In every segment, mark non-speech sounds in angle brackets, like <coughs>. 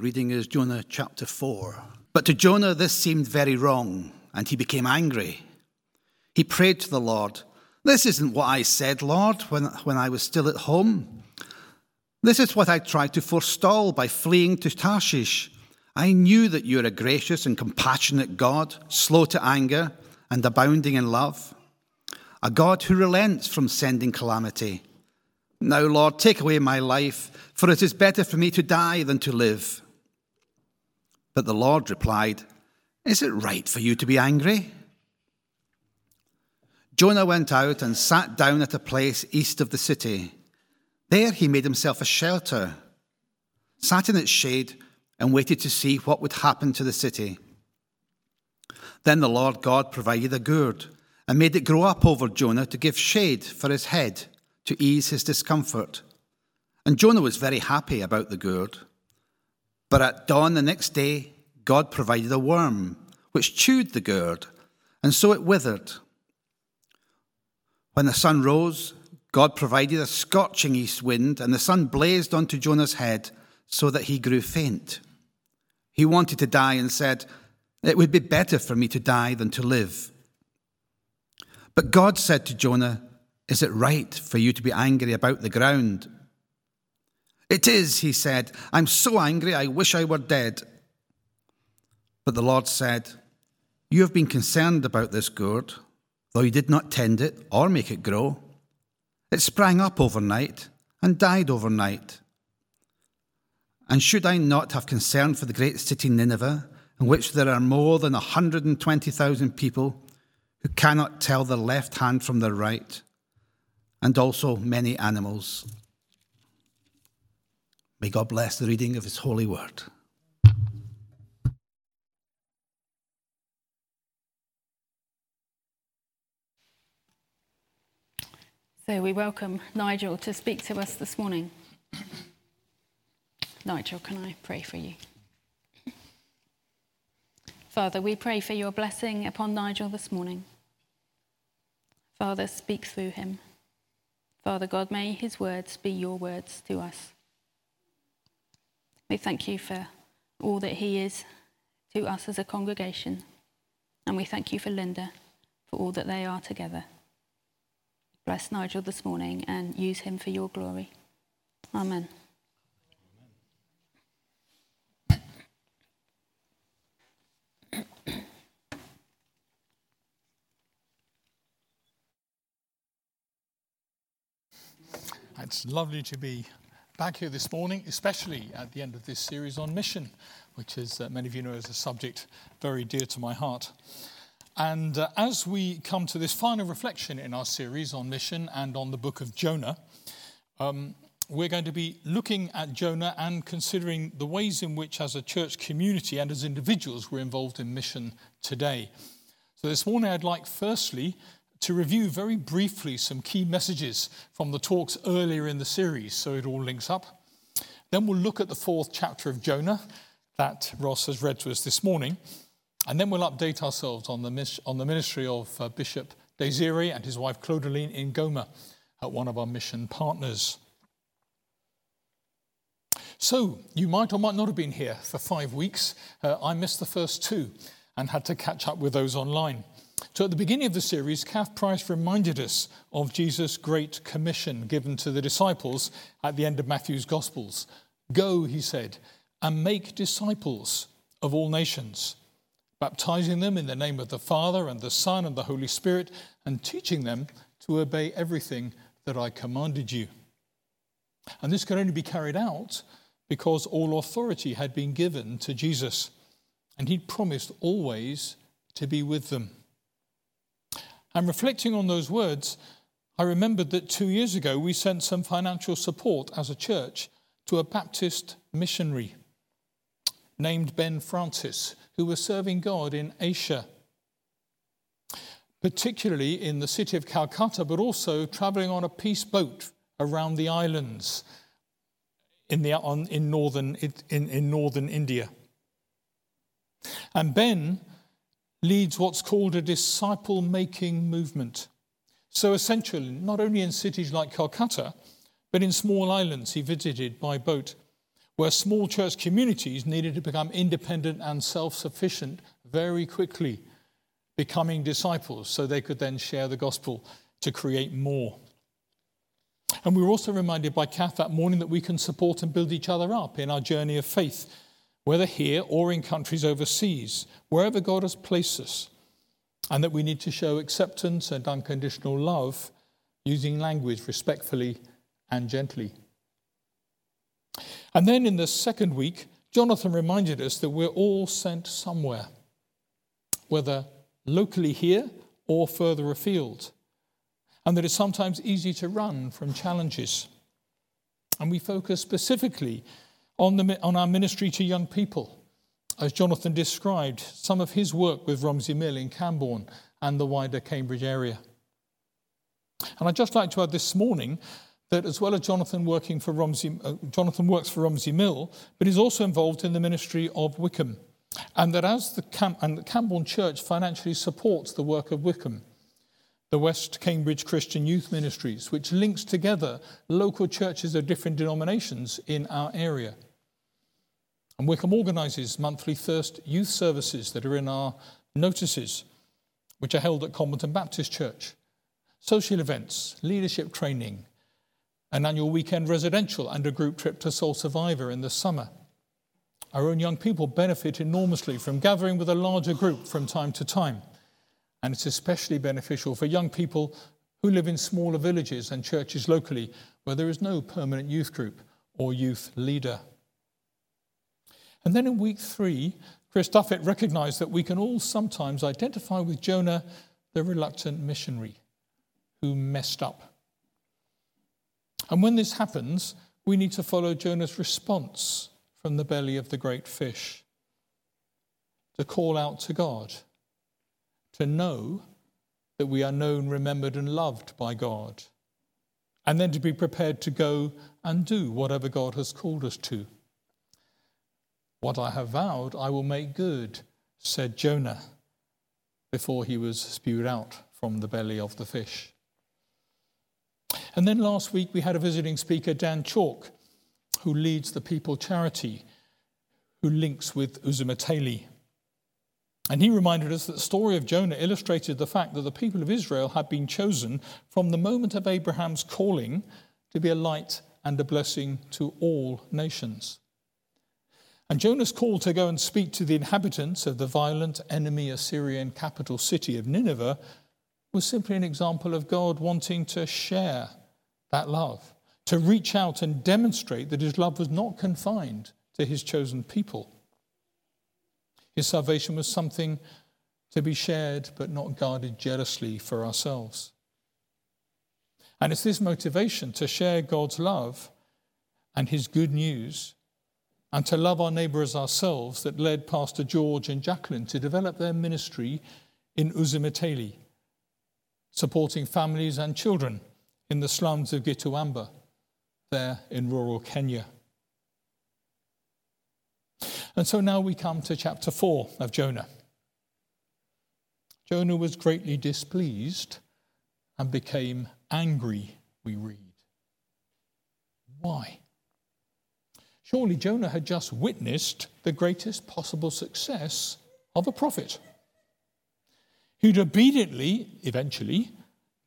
Reading is Jonah chapter 4. But to Jonah this seemed very wrong, and he became angry. He prayed to the Lord, This isn't what I said, Lord, when, when I was still at home. This is what I tried to forestall by fleeing to Tarshish. I knew that you are a gracious and compassionate God, slow to anger and abounding in love, a God who relents from sending calamity. Now, Lord, take away my life, for it is better for me to die than to live. But the Lord replied, Is it right for you to be angry? Jonah went out and sat down at a place east of the city. There he made himself a shelter, sat in its shade, and waited to see what would happen to the city. Then the Lord God provided a gourd and made it grow up over Jonah to give shade for his head to ease his discomfort. And Jonah was very happy about the gourd. But at dawn the next day, God provided a worm, which chewed the gourd, and so it withered. When the sun rose, God provided a scorching east wind, and the sun blazed onto Jonah's head so that he grew faint. He wanted to die and said, It would be better for me to die than to live. But God said to Jonah, Is it right for you to be angry about the ground? It is, he said. I'm so angry, I wish I were dead. But the Lord said, You have been concerned about this gourd, though you did not tend it or make it grow. It sprang up overnight and died overnight. And should I not have concern for the great city Nineveh, in which there are more than 120,000 people who cannot tell their left hand from their right, and also many animals? May God bless the reading of His holy word. So we welcome Nigel to speak to us this morning. <coughs> Nigel, can I pray for you? <coughs> Father, we pray for your blessing upon Nigel this morning. Father, speak through him. Father God, may his words be your words to us. We thank you for all that he is to us as a congregation. And we thank you for Linda for all that they are together. Bless Nigel this morning and use him for your glory. Amen. It's lovely to be back here this morning, especially at the end of this series on mission, which, as uh, many of you know, is a subject very dear to my heart. And uh, as we come to this final reflection in our series on mission and on the book of Jonah, um, we're going to be looking at Jonah and considering the ways in which, as a church community and as individuals, we're involved in mission today. So, this morning, I'd like firstly to review very briefly some key messages from the talks earlier in the series so it all links up. Then we'll look at the fourth chapter of Jonah that Ross has read to us this morning. And then we'll update ourselves on the, on the ministry of uh, Bishop Desire and his wife Claudeline in Goma, at one of our mission partners. So, you might or might not have been here for five weeks. Uh, I missed the first two and had to catch up with those online. So, at the beginning of the series, Kath Price reminded us of Jesus' great commission given to the disciples at the end of Matthew's Gospels. Go, he said, and make disciples of all nations baptizing them in the name of the Father and the Son and the Holy Spirit, and teaching them to obey everything that I commanded you. And this could only be carried out because all authority had been given to Jesus, and he'd promised always to be with them. And reflecting on those words, I remembered that two years ago we sent some financial support as a church to a Baptist missionary named Ben Francis, who was serving God in Asia, particularly in the city of Calcutta, but also traveling on a peace boat around the islands in, the, on, in, northern, in, in northern India. And Ben leads what's called a disciple making movement. So, essentially, not only in cities like Calcutta, but in small islands he visited by boat where small church communities needed to become independent and self sufficient very quickly, becoming disciples so they could then share the gospel to create more. And we were also reminded by Kath that morning that we can support and build each other up in our journey of faith, whether here or in countries overseas, wherever God has placed us, and that we need to show acceptance and unconditional love using language respectfully and gently. And then in the second week, Jonathan reminded us that we're all sent somewhere, whether locally here or further afield, and that it's sometimes easy to run from challenges. And we focus specifically on, the, on our ministry to young people, as Jonathan described some of his work with Romsey Mill in Camborne and the wider Cambridge area. And I'd just like to add this morning that as well as Jonathan working for Romsey, uh, Jonathan works for Romsey Mill, but he's also involved in the ministry of Wickham, and that as the Cam- and the Camborne Church financially supports the work of Wickham, the West Cambridge Christian Youth Ministries, which links together local churches of different denominations in our area. And Wickham organises monthly Thirst youth services that are in our notices, which are held at Combleton Baptist Church, social events, leadership training, an annual weekend residential and a group trip to Soul Survivor in the summer. Our own young people benefit enormously from gathering with a larger group from time to time, and it's especially beneficial for young people who live in smaller villages and churches locally where there is no permanent youth group or youth leader. And then in week three, Chris Duffett recognized that we can all sometimes identify with Jonah, the reluctant missionary who messed up and when this happens, we need to follow Jonah's response from the belly of the great fish to call out to God, to know that we are known, remembered, and loved by God, and then to be prepared to go and do whatever God has called us to. What I have vowed, I will make good, said Jonah before he was spewed out from the belly of the fish. And then last week we had a visiting speaker, Dan Chalk, who leads the People Charity, who links with Uzumateli. And he reminded us that the story of Jonah illustrated the fact that the people of Israel had been chosen from the moment of Abraham's calling to be a light and a blessing to all nations. And Jonah's call to go and speak to the inhabitants of the violent enemy Assyrian capital city of Nineveh was simply an example of God wanting to share that love, to reach out and demonstrate that his love was not confined to his chosen people. His salvation was something to be shared but not guarded jealously for ourselves. And it's this motivation to share God's love and his good news and to love our neighbour as ourselves that led Pastor George and Jacqueline to develop their ministry in Uzumateli supporting families and children in the slums of Gituamba, there in rural Kenya. And so now we come to chapter 4 of Jonah. Jonah was greatly displeased and became angry, we read. Why? Surely Jonah had just witnessed the greatest possible success of a prophet who'd obediently, eventually,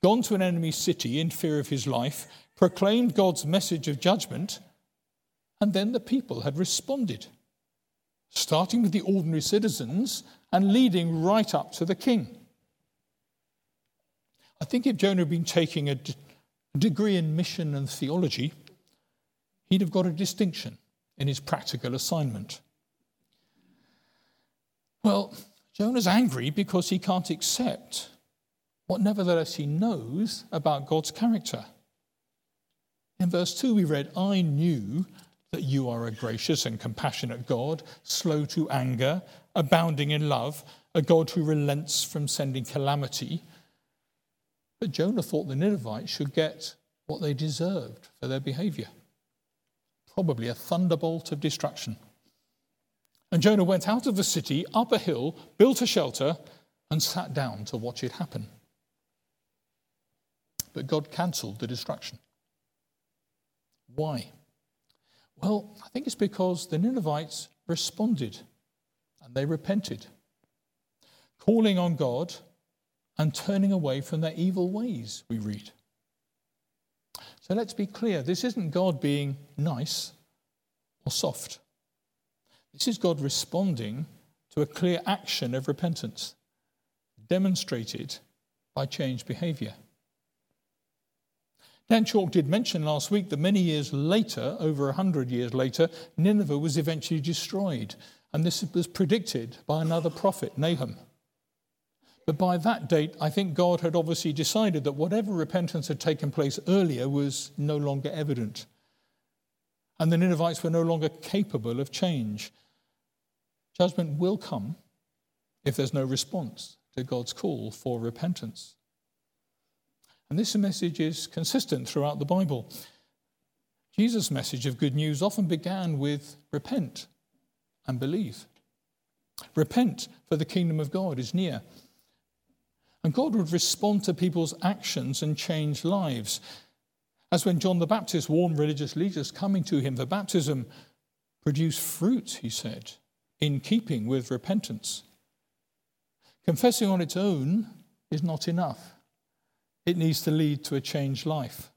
gone to an enemy city in fear of his life, proclaimed God's message of judgment, and then the people had responded, starting with the ordinary citizens and leading right up to the king. I think if Jonah had been taking a d- degree in mission and theology, he'd have got a distinction in his practical assignment. Well, Jonah's angry because he can't accept what nevertheless he knows about God's character. In verse 2, we read, I knew that you are a gracious and compassionate God, slow to anger, abounding in love, a God who relents from sending calamity. But Jonah thought the Ninevites should get what they deserved for their behavior probably a thunderbolt of destruction. And Jonah went out of the city, up a hill, built a shelter, and sat down to watch it happen. But God cancelled the destruction. Why? Well, I think it's because the Ninevites responded and they repented, calling on God and turning away from their evil ways, we read. So let's be clear this isn't God being nice or soft. This is God responding to a clear action of repentance, demonstrated by changed behavior. Dan Chalk did mention last week that many years later, over a hundred years later, Nineveh was eventually destroyed. And this was predicted by another prophet, Nahum. But by that date, I think God had obviously decided that whatever repentance had taken place earlier was no longer evident. And the Ninevites were no longer capable of change. Judgment will come if there's no response to God's call for repentance. And this message is consistent throughout the Bible. Jesus' message of good news often began with repent and believe. Repent, for the kingdom of God is near. And God would respond to people's actions and change lives. As when John the Baptist warned religious leaders coming to him for baptism, produce fruit, he said, in keeping with repentance. Confessing on its own is not enough it needs to lead to a changed life.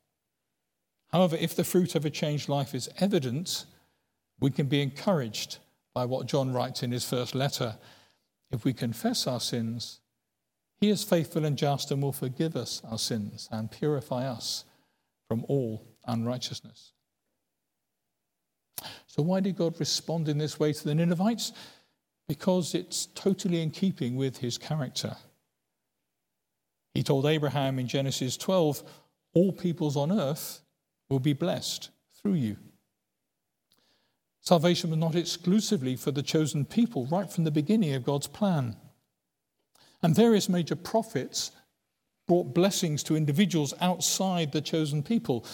However, if the fruit of a changed life is evident, we can be encouraged by what John writes in his first letter. If we confess our sins, he is faithful and just and will forgive us our sins and purify us from all unrighteousness. So, why did God respond in this way to the Ninevites? Because it's totally in keeping with his character. He told Abraham in Genesis 12, All peoples on earth will be blessed through you. Salvation was not exclusively for the chosen people, right from the beginning of God's plan. And various major prophets brought blessings to individuals outside the chosen people,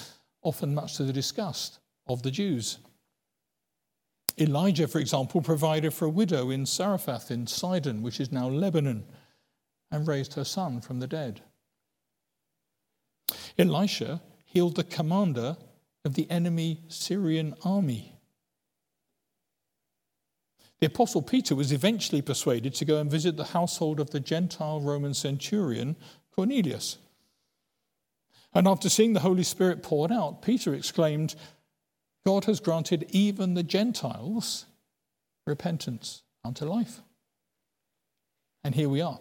often much to the disgust of the Jews. Elijah, for example, provided for a widow in Zarephath in Sidon, which is now Lebanon and raised her son from the dead. Elisha healed the commander of the enemy Syrian army. The Apostle Peter was eventually persuaded to go and visit the household of the Gentile Roman centurion Cornelius. And after seeing the Holy Spirit poured out, Peter exclaimed, God has granted even the Gentiles repentance unto life. And here we are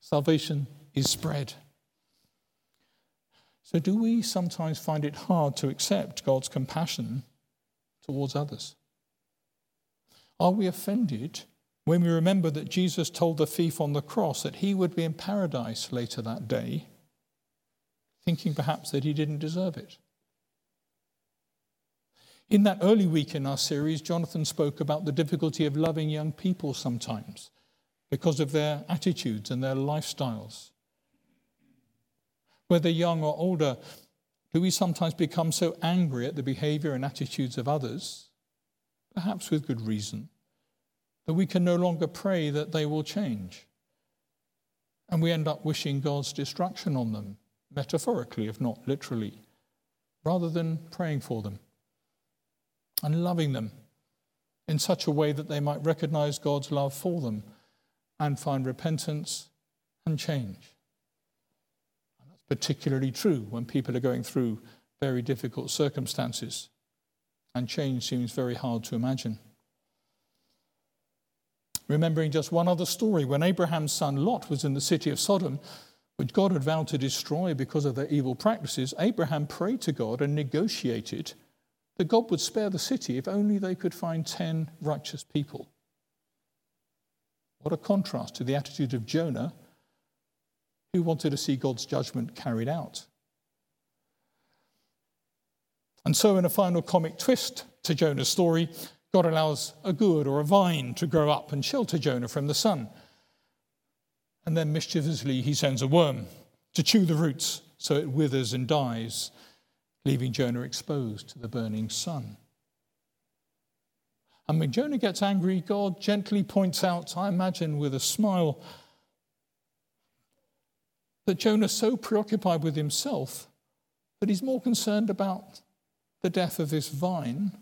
salvation is spread. So, do we sometimes find it hard to accept God's compassion towards others? Are we offended when we remember that Jesus told the thief on the cross that he would be in paradise later that day, thinking perhaps that he didn't deserve it? In that early week in our series, Jonathan spoke about the difficulty of loving young people sometimes because of their attitudes and their lifestyles. Whether young or older, do we sometimes become so angry at the behavior and attitudes of others, perhaps with good reason, that we can no longer pray that they will change? And we end up wishing God's destruction on them, metaphorically, if not literally, rather than praying for them and loving them in such a way that they might recognize God's love for them and find repentance and change. And that's particularly true when people are going through very difficult circumstances, and change seems very hard to imagine. Remembering just one other story, when Abraham's son Lot was in the city of Sodom, which God had vowed to destroy because of their evil practices, Abraham prayed to God and negotiated that God would spare the city if only they could find 10 righteous people. What a contrast to the attitude of Jonah, who wanted to see God's judgment carried out. And so, in a final comic twist to Jonah's story, God allows a gourd or a vine to grow up and shelter Jonah from the sun. And then mischievously, he sends a worm to chew the roots so it withers and dies, leaving Jonah exposed to the burning sun. And when Jonah gets angry, God gently points out, I imagine with a smile, that Jonah's so preoccupied with himself that he's more concerned about the death of this vine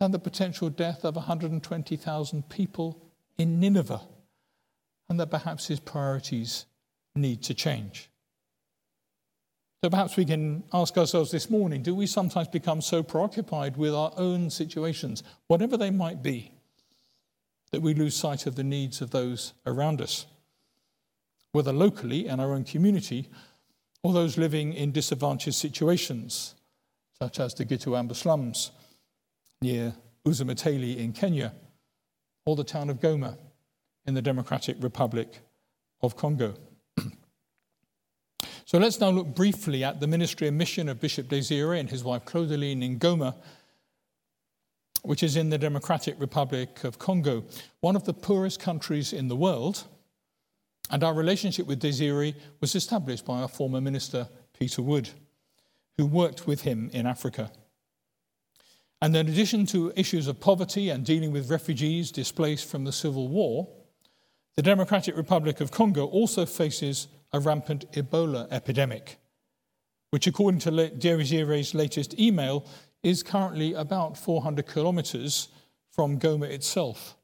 than the potential death of 120,000 people in Nineveh, and that perhaps his priorities need to change. So perhaps we can ask ourselves this morning do we sometimes become so preoccupied with our own situations, whatever they might be, that we lose sight of the needs of those around us, whether locally in our own community or those living in disadvantaged situations, such as the Gituamba slums near Uzamateli in Kenya or the town of Goma in the Democratic Republic of Congo. <clears throat> so let's now look briefly at the ministry and mission of Bishop Desire and his wife Claudeline in Goma, which is in the Democratic Republic of Congo, one of the poorest countries in the world. And our relationship with Desire was established by our former minister, Peter Wood, who worked with him in Africa. And in addition to issues of poverty and dealing with refugees displaced from the civil war, the Democratic Republic of Congo also faces a rampant Ebola epidemic, which, according to Desire's latest email, is currently about 400 kilometers from Goma itself.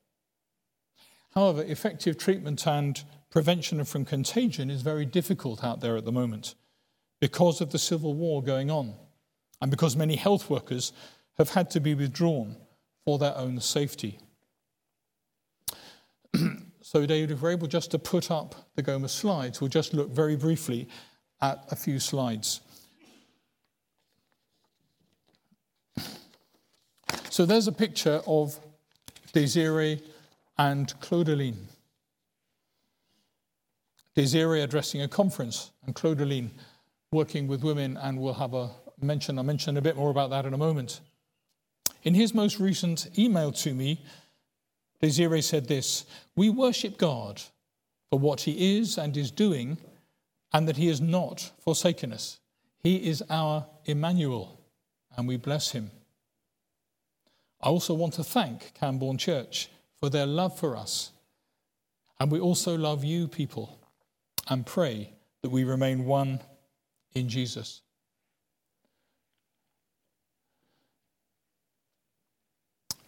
However, effective treatment and prevention from contagion is very difficult out there at the moment because of the civil war going on and because many health workers have had to be withdrawn for their own safety. <clears throat> so, David, if we're able just to put up the Goma slides, we'll just look very briefly at a few slides. So there's a picture of Desire and Claudeline. Desire addressing a conference, and Claudeline working with women, and we'll have a mention, I'll mention a bit more about that in a moment. In his most recent email to me, Desire said this We worship God for what he is and is doing, and that he has not forsaken us. He is our Emmanuel, and we bless him. I also want to thank Camborne Church for their love for us. And we also love you, people, and pray that we remain one in Jesus.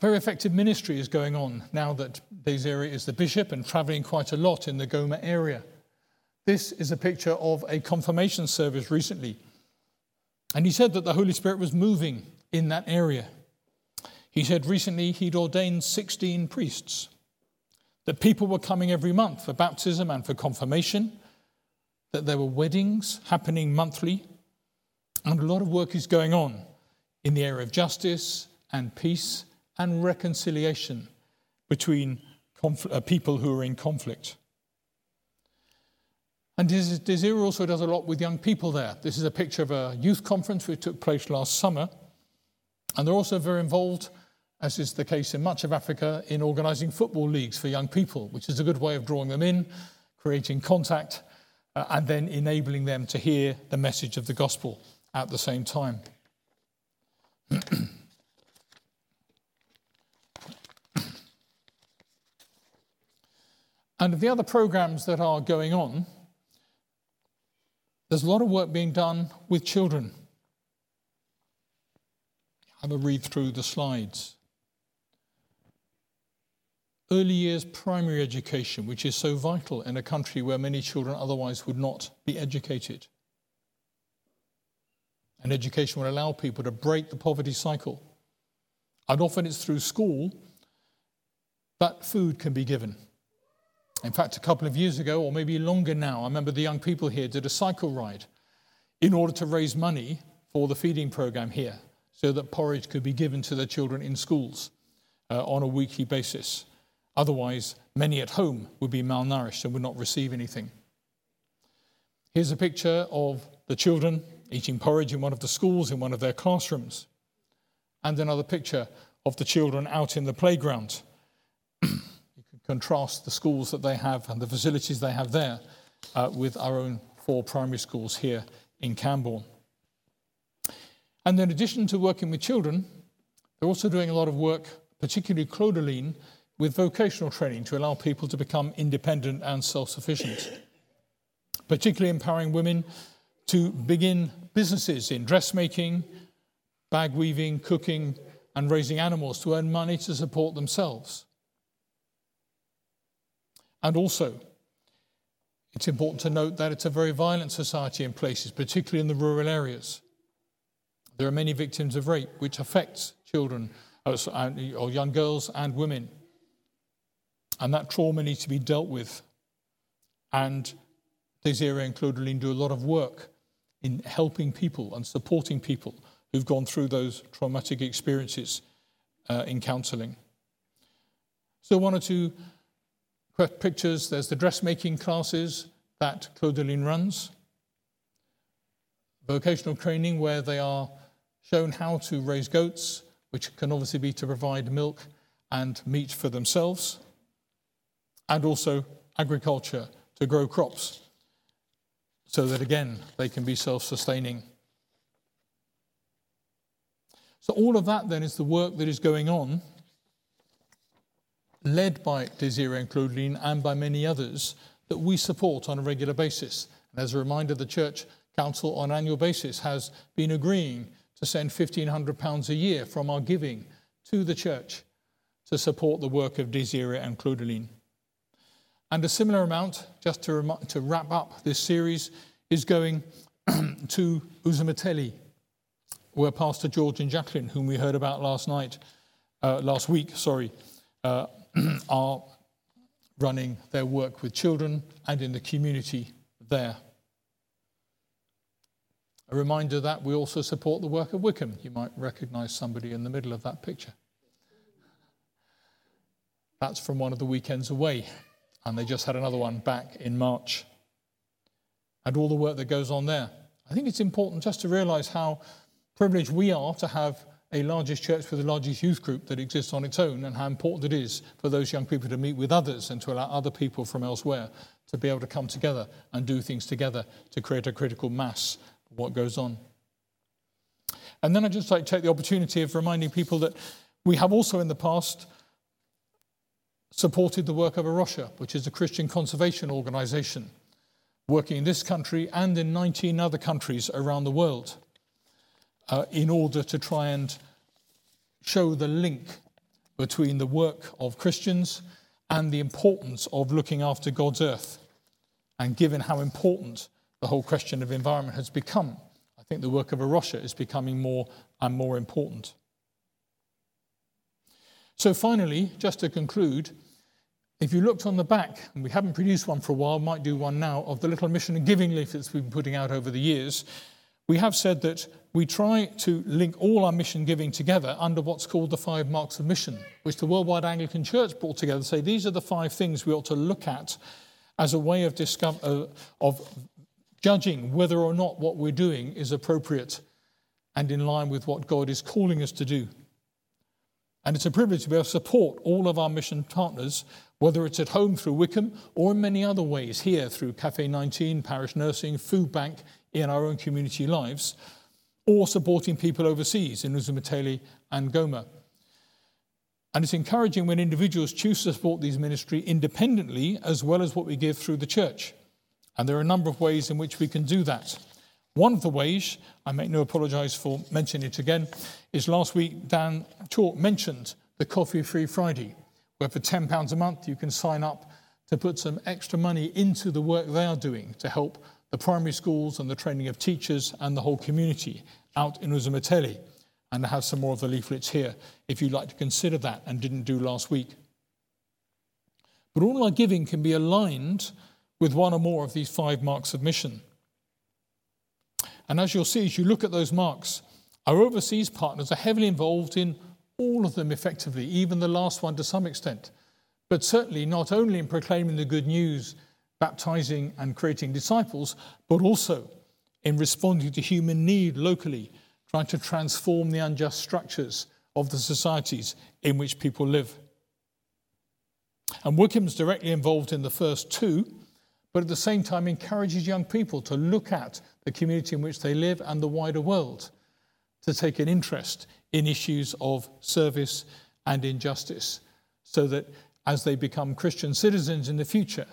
Very effective ministry is going on now that Desire is the bishop and traveling quite a lot in the Goma area. This is a picture of a confirmation service recently. And he said that the Holy Spirit was moving in that area. He said recently he'd ordained 16 priests, that people were coming every month for baptism and for confirmation, that there were weddings happening monthly, and a lot of work is going on in the area of justice and peace and reconciliation between confl- uh, people who are in conflict. And Desire also does a lot with young people there. This is a picture of a youth conference which took place last summer. And they're also very involved, as is the case in much of Africa, in organizing football leagues for young people, which is a good way of drawing them in, creating contact, uh, and then enabling them to hear the message of the gospel at the same time. And of the other programs that are going on, there's a lot of work being done with children. Have a read through the slides. Early years primary education, which is so vital in a country where many children otherwise would not be educated. And education will allow people to break the poverty cycle. And often it's through school that food can be given. In fact, a couple of years ago, or maybe longer now, I remember the young people here did a cycle ride in order to raise money for the feeding program here so that porridge could be given to the children in schools uh, on a weekly basis. Otherwise, many at home would be malnourished and would not receive anything. Here's a picture of the children eating porridge in one of the schools in one of their classrooms, and another picture of the children out in the playground <clears throat> you can contrast the schools that they have and the facilities they have there uh, with our own four primary schools here in Camborne. And in addition to working with children, they're also doing a lot of work, particularly Claudeline, with vocational training to allow people to become independent and self sufficient, particularly empowering women to begin businesses in dressmaking, bag weaving, cooking, and raising animals to earn money to support themselves. And also, it's important to note that it's a very violent society in places, particularly in the rural areas. There are many victims of rape, which affects children uh, or young girls and women. And that trauma needs to be dealt with. And Desire and Claudeline do a lot of work in helping people and supporting people who've gone through those traumatic experiences uh, in counseling. So, one or two pictures there's the dressmaking classes that Claudeline runs, vocational training where they are shown how to raise goats, which can obviously be to provide milk and meat for themselves, and also agriculture to grow crops so that again they can be self sustaining. So, all of that then is the work that is going on, led by Desire and Claudeline and by many others, that we support on a regular basis. And as a reminder, the Church Council on an annual basis has been agreeing to send £1,500 a year from our giving to the church to support the work of Desire and Claudeline. And a similar amount, just to, rem- to wrap up this series, is going <clears throat> to Uzumateli, where Pastor George and Jacqueline, whom we heard about last night, uh, last week, sorry, uh, <clears throat> are running their work with children and in the community there. A reminder that we also support the work of Wickham. You might recognize somebody in the middle of that picture. That's from one of the weekends away, and they just had another one back in March. And all the work that goes on there. I think it's important just to realize how privileged we are to have a largest church with the largest youth group that exists on its own, and how important it is for those young people to meet with others and to allow other people from elsewhere to be able to come together and do things together to create a critical mass of what goes on. And then I'd just like to take the opportunity of reminding people that we have also in the past supported the work of A Rocha, which is a Christian conservation organization working in this country and in 19 other countries around the world uh, in order to try and show the link between the work of Christians and the importance of looking after God's earth. And given how important the whole question of environment has become, I think the work of A Rocha is becoming more and more important. So, finally, just to conclude, if you looked on the back, and we haven't produced one for a while, might do one now, of the little mission and giving leaflets we've been putting out over the years, we have said that we try to link all our mission giving together under what's called the five marks of mission, which the Worldwide Anglican Church brought together to say these are the five things we ought to look at as a way of, discover, uh, of judging whether or not what we're doing is appropriate and in line with what God is calling us to do. And it's a privilege to be able to support all of our mission partners, whether it's at home through Wickham or in many other ways here through Cafe 19, Parish Nursing, Food Bank, in our own community lives, or supporting people overseas in Uzumateli and Goma. And it's encouraging when individuals choose to support these ministry independently as well as what we give through the church. And there are a number of ways in which we can do that. One of the ways, I make no apologize for mentioning it again, is last week Dan Chalk mentioned the Coffee Free Friday, where for £10 a month you can sign up to put some extra money into the work they are doing to help the primary schools and the training of teachers and the whole community out in Uzumateli. And I have some more of the leaflets here if you'd like to consider that and didn't do last week. But all our giving can be aligned with one or more of these five marks of mission. And as you'll see, as you look at those marks, our overseas partners are heavily involved in all of them effectively, even the last one to some extent. But certainly not only in proclaiming the good news baptizing and creating disciples, but also in responding to human need locally, trying to transform the unjust structures of the societies in which people live. And Wickham's directly involved in the first two, but at the same time encourages young people to look at the community in which they live and the wider world, to take an interest in issues of service and injustice, so that as they become Christian citizens in the future,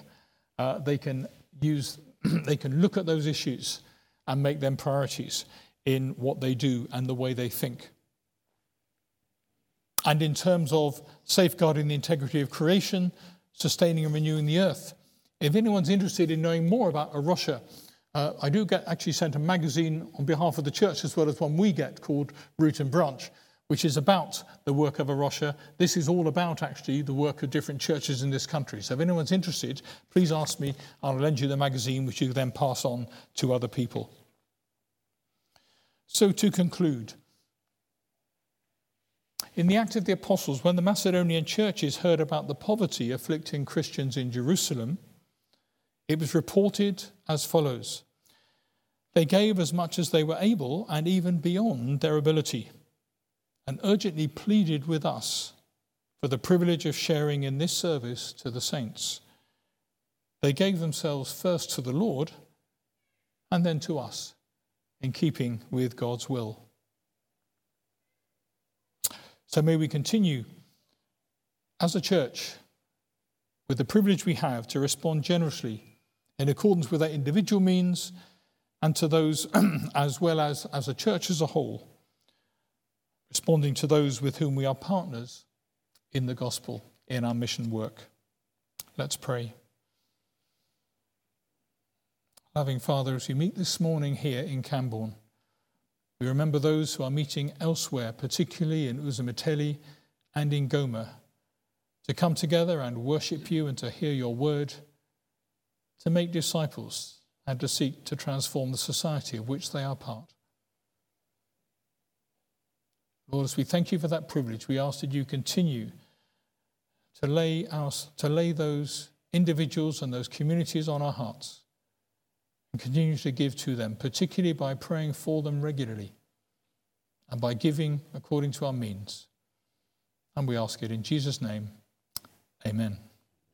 uh, they can use, <clears throat> they can look at those issues and make them priorities in what they do and the way they think. And in terms of safeguarding the integrity of creation, sustaining and renewing the earth. If anyone's interested in knowing more about A Rocha, uh, I do get actually sent a magazine on behalf of the church as well as one we get called Root and Branch, which is about the work of A Rocha. This is all about actually the work of different churches in this country. So if anyone's interested, please ask me. I'll lend you the magazine, which you can then pass on to other people. So to conclude, in the Act of the Apostles, when the Macedonian churches heard about the poverty afflicting Christians in Jerusalem, it was reported as follows They gave as much as they were able and even beyond their ability, and urgently pleaded with us for the privilege of sharing in this service to the saints. They gave themselves first to the Lord and then to us, in keeping with God's will. So may we continue as a church with the privilege we have to respond generously in accordance with their individual means and to those <clears throat> as well as as a church as a whole, responding to those with whom we are partners in the gospel, in our mission work. Let's pray. Loving Father, as we meet this morning here in Camborne, we remember those who are meeting elsewhere, particularly in Uzamateli and in Goma, to come together and worship you and to hear your word, to make disciples and to seek to transform the society of which they are part. Lord, as we thank you for that privilege, we ask that you continue to lay, our, to lay those individuals and those communities on our hearts and continue to give to them, particularly by praying for them regularly and by giving according to our means. And we ask it in Jesus' name. Amen.